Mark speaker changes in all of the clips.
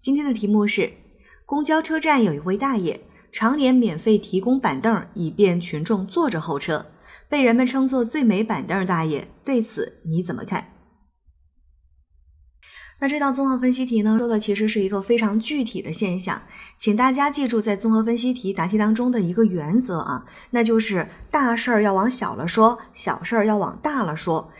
Speaker 1: 今天的题目是：公交车站有一位大爷，常年免费提供板凳，以便群众坐着候车，被人们称作“最美板凳大爷”。对此你怎么看？那这道综合分析题呢，说的其实是一个非常具体的现象，请大家记住在综合分析题答题当中的一个原则啊，那就是大事儿要往小了说，小事儿要往大了说。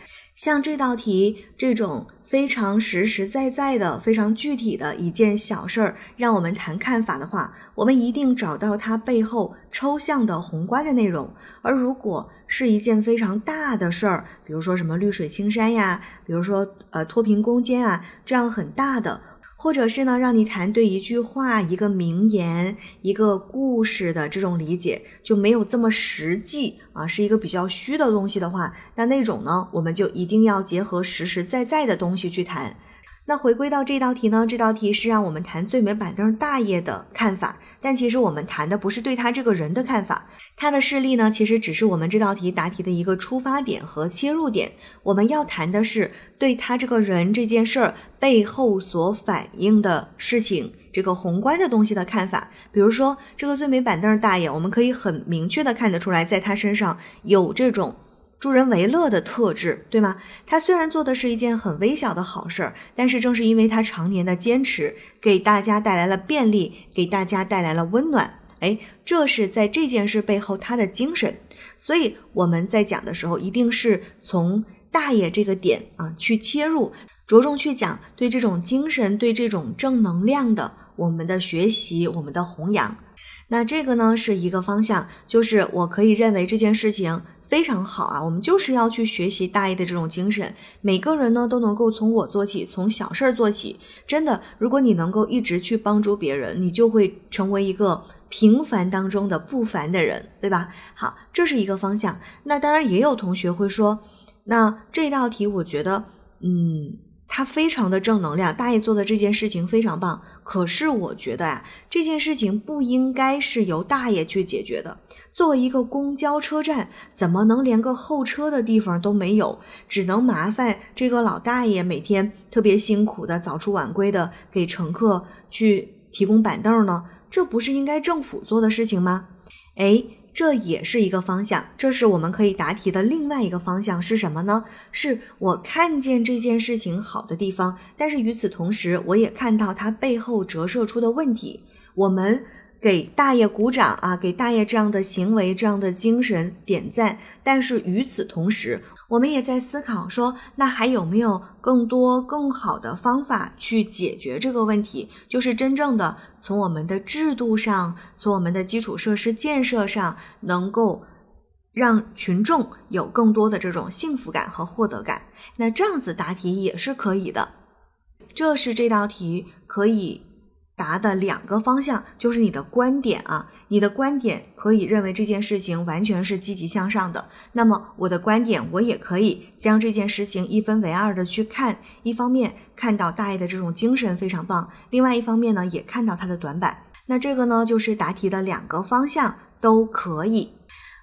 Speaker 1: 像这道题这种非常实实在在的、非常具体的一件小事儿，让我们谈看法的话，我们一定找到它背后抽象的宏观的内容。而如果是一件非常大的事儿，比如说什么绿水青山呀，比如说呃脱贫攻坚啊，这样很大的。或者是呢，让你谈对一句话、一个名言、一个故事的这种理解，就没有这么实际啊，是一个比较虚的东西的话，那那种呢，我们就一定要结合实实在在的东西去谈。那回归到这道题呢？这道题是让我们谈最美板凳大爷的看法，但其实我们谈的不是对他这个人的看法，他的事例呢，其实只是我们这道题答题的一个出发点和切入点。我们要谈的是对他这个人这件事儿背后所反映的事情，这个宏观的东西的看法。比如说这个最美板凳大爷，我们可以很明确的看得出来，在他身上有这种。助人为乐的特质，对吗？他虽然做的是一件很微小的好事儿，但是正是因为他常年的坚持，给大家带来了便利，给大家带来了温暖。哎，这是在这件事背后他的精神。所以我们在讲的时候，一定是从大爷这个点啊去切入，着重去讲对这种精神、对这种正能量的我们的学习、我们的弘扬。那这个呢是一个方向，就是我可以认为这件事情。非常好啊，我们就是要去学习大爷的这种精神。每个人呢都能够从我做起，从小事儿做起。真的，如果你能够一直去帮助别人，你就会成为一个平凡当中的不凡的人，对吧？好，这是一个方向。那当然也有同学会说，那这道题我觉得，嗯。他非常的正能量，大爷做的这件事情非常棒。可是我觉得呀，这件事情不应该是由大爷去解决的。作为一个公交车站，怎么能连个候车的地方都没有？只能麻烦这个老大爷每天特别辛苦的早出晚归的给乘客去提供板凳呢？这不是应该政府做的事情吗？哎。这也是一个方向，这是我们可以答题的另外一个方向是什么呢？是我看见这件事情好的地方，但是与此同时，我也看到它背后折射出的问题。我们。给大爷鼓掌啊！给大爷这样的行为、这样的精神点赞。但是与此同时，我们也在思考说，那还有没有更多更好的方法去解决这个问题？就是真正的从我们的制度上，从我们的基础设施建设上，能够让群众有更多的这种幸福感和获得感。那这样子答题也是可以的。这是这道题可以。答的两个方向就是你的观点啊，你的观点可以认为这件事情完全是积极向上的。那么我的观点，我也可以将这件事情一分为二的去看。一方面看到大爷的这种精神非常棒，另外一方面呢也看到他的短板。那这个呢就是答题的两个方向都可以。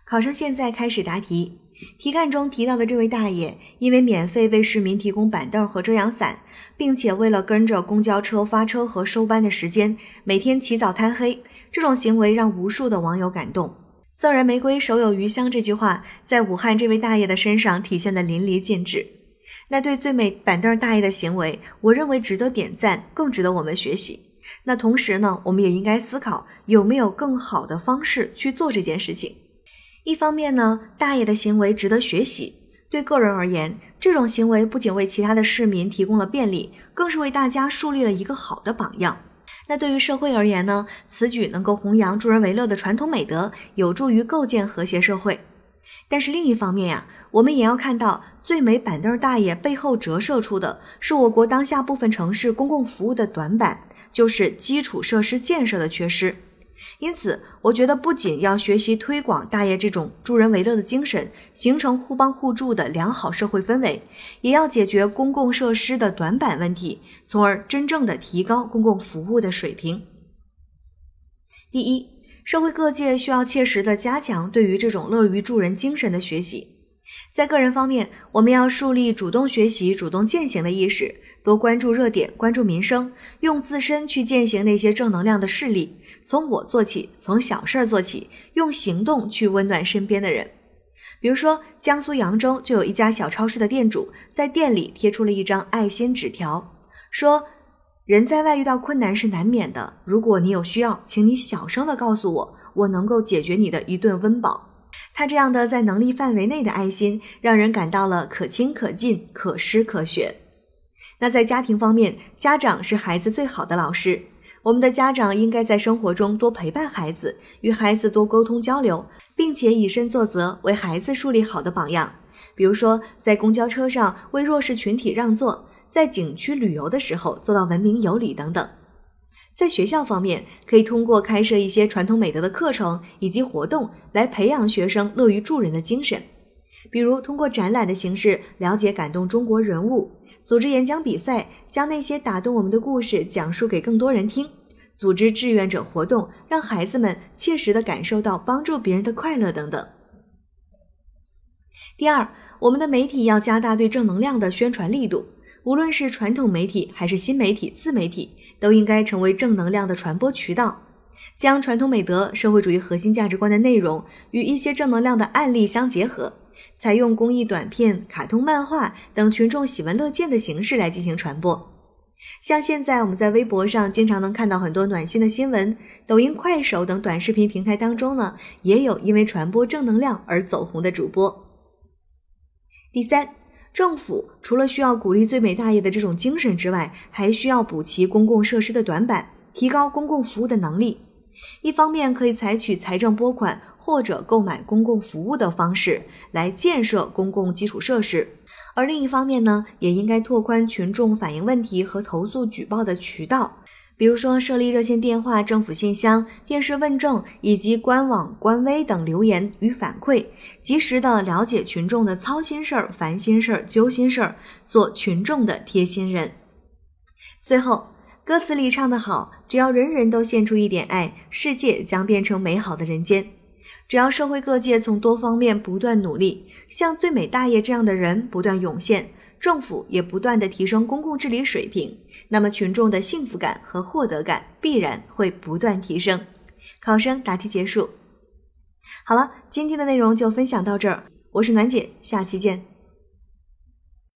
Speaker 1: 考生现在开始答题。题干中提到的这位大爷，因为免费为市民提供板凳和遮阳伞。并且为了跟着公交车发车和收班的时间，每天起早贪黑，这种行为让无数的网友感动。赠人玫瑰，手有余香这句话，在武汉这位大爷的身上体现的淋漓尽致。那对最美板凳大爷的行为，我认为值得点赞，更值得我们学习。那同时呢，我们也应该思考有没有更好的方式去做这件事情。一方面呢，大爷的行为值得学习。对个人而言，这种行为不仅为其他的市民提供了便利，更是为大家树立了一个好的榜样。那对于社会而言呢？此举能够弘扬助人为乐的传统美德，有助于构建和谐社会。但是另一方面呀，我们也要看到，最美板凳大爷背后折射出的是我国当下部分城市公共服务的短板，就是基础设施建设的缺失。因此，我觉得不仅要学习推广大爷这种助人为乐的精神，形成互帮互助的良好社会氛围，也要解决公共设施的短板问题，从而真正的提高公共服务的水平。第一，社会各界需要切实的加强对于这种乐于助人精神的学习。在个人方面，我们要树立主动学习、主动践行的意识。多关注热点，关注民生，用自身去践行那些正能量的事例，从我做起，从小事儿做起，用行动去温暖身边的人。比如说，江苏扬州就有一家小超市的店主在店里贴出了一张爱心纸条，说：“人在外遇到困难是难免的，如果你有需要，请你小声的告诉我，我能够解决你的一顿温饱。”他这样的在能力范围内的爱心，让人感到了可亲可近、可师可学。那在家庭方面，家长是孩子最好的老师。我们的家长应该在生活中多陪伴孩子，与孩子多沟通交流，并且以身作则，为孩子树立好的榜样。比如说，在公交车上为弱势群体让座，在景区旅游的时候做到文明有礼等等。在学校方面，可以通过开设一些传统美德的课程以及活动，来培养学生乐于助人的精神。比如，通过展览的形式了解感动中国人物，组织演讲比赛，将那些打动我们的故事讲述给更多人听；组织志愿者活动，让孩子们切实的感受到帮助别人的快乐等等。第二，我们的媒体要加大对正能量的宣传力度。无论是传统媒体还是新媒体、自媒体，都应该成为正能量的传播渠道，将传统美德、社会主义核心价值观的内容与一些正能量的案例相结合，采用公益短片、卡通漫画等群众喜闻乐见的形式来进行传播。像现在我们在微博上经常能看到很多暖心的新闻，抖音、快手等短视频平台当中呢，也有因为传播正能量而走红的主播。第三。政府除了需要鼓励最美大业的这种精神之外，还需要补齐公共设施的短板，提高公共服务的能力。一方面可以采取财政拨款或者购买公共服务的方式来建设公共基础设施，而另一方面呢，也应该拓宽群众反映问题和投诉举报的渠道。比如说，设立热线电话、政府信箱、电视问政以及官网、官微等留言与反馈，及时的了解群众的操心事儿、烦心事儿、揪心事儿，做群众的贴心人。最后，歌词里唱得好：“只要人人都献出一点爱，世界将变成美好的人间。”只要社会各界从多方面不断努力，像最美大业这样的人不断涌现。政府也不断的提升公共治理水平，那么群众的幸福感和获得感必然会不断提升。考生答题结束。好了，今天的内容就分享到这儿，我是暖姐，下期见。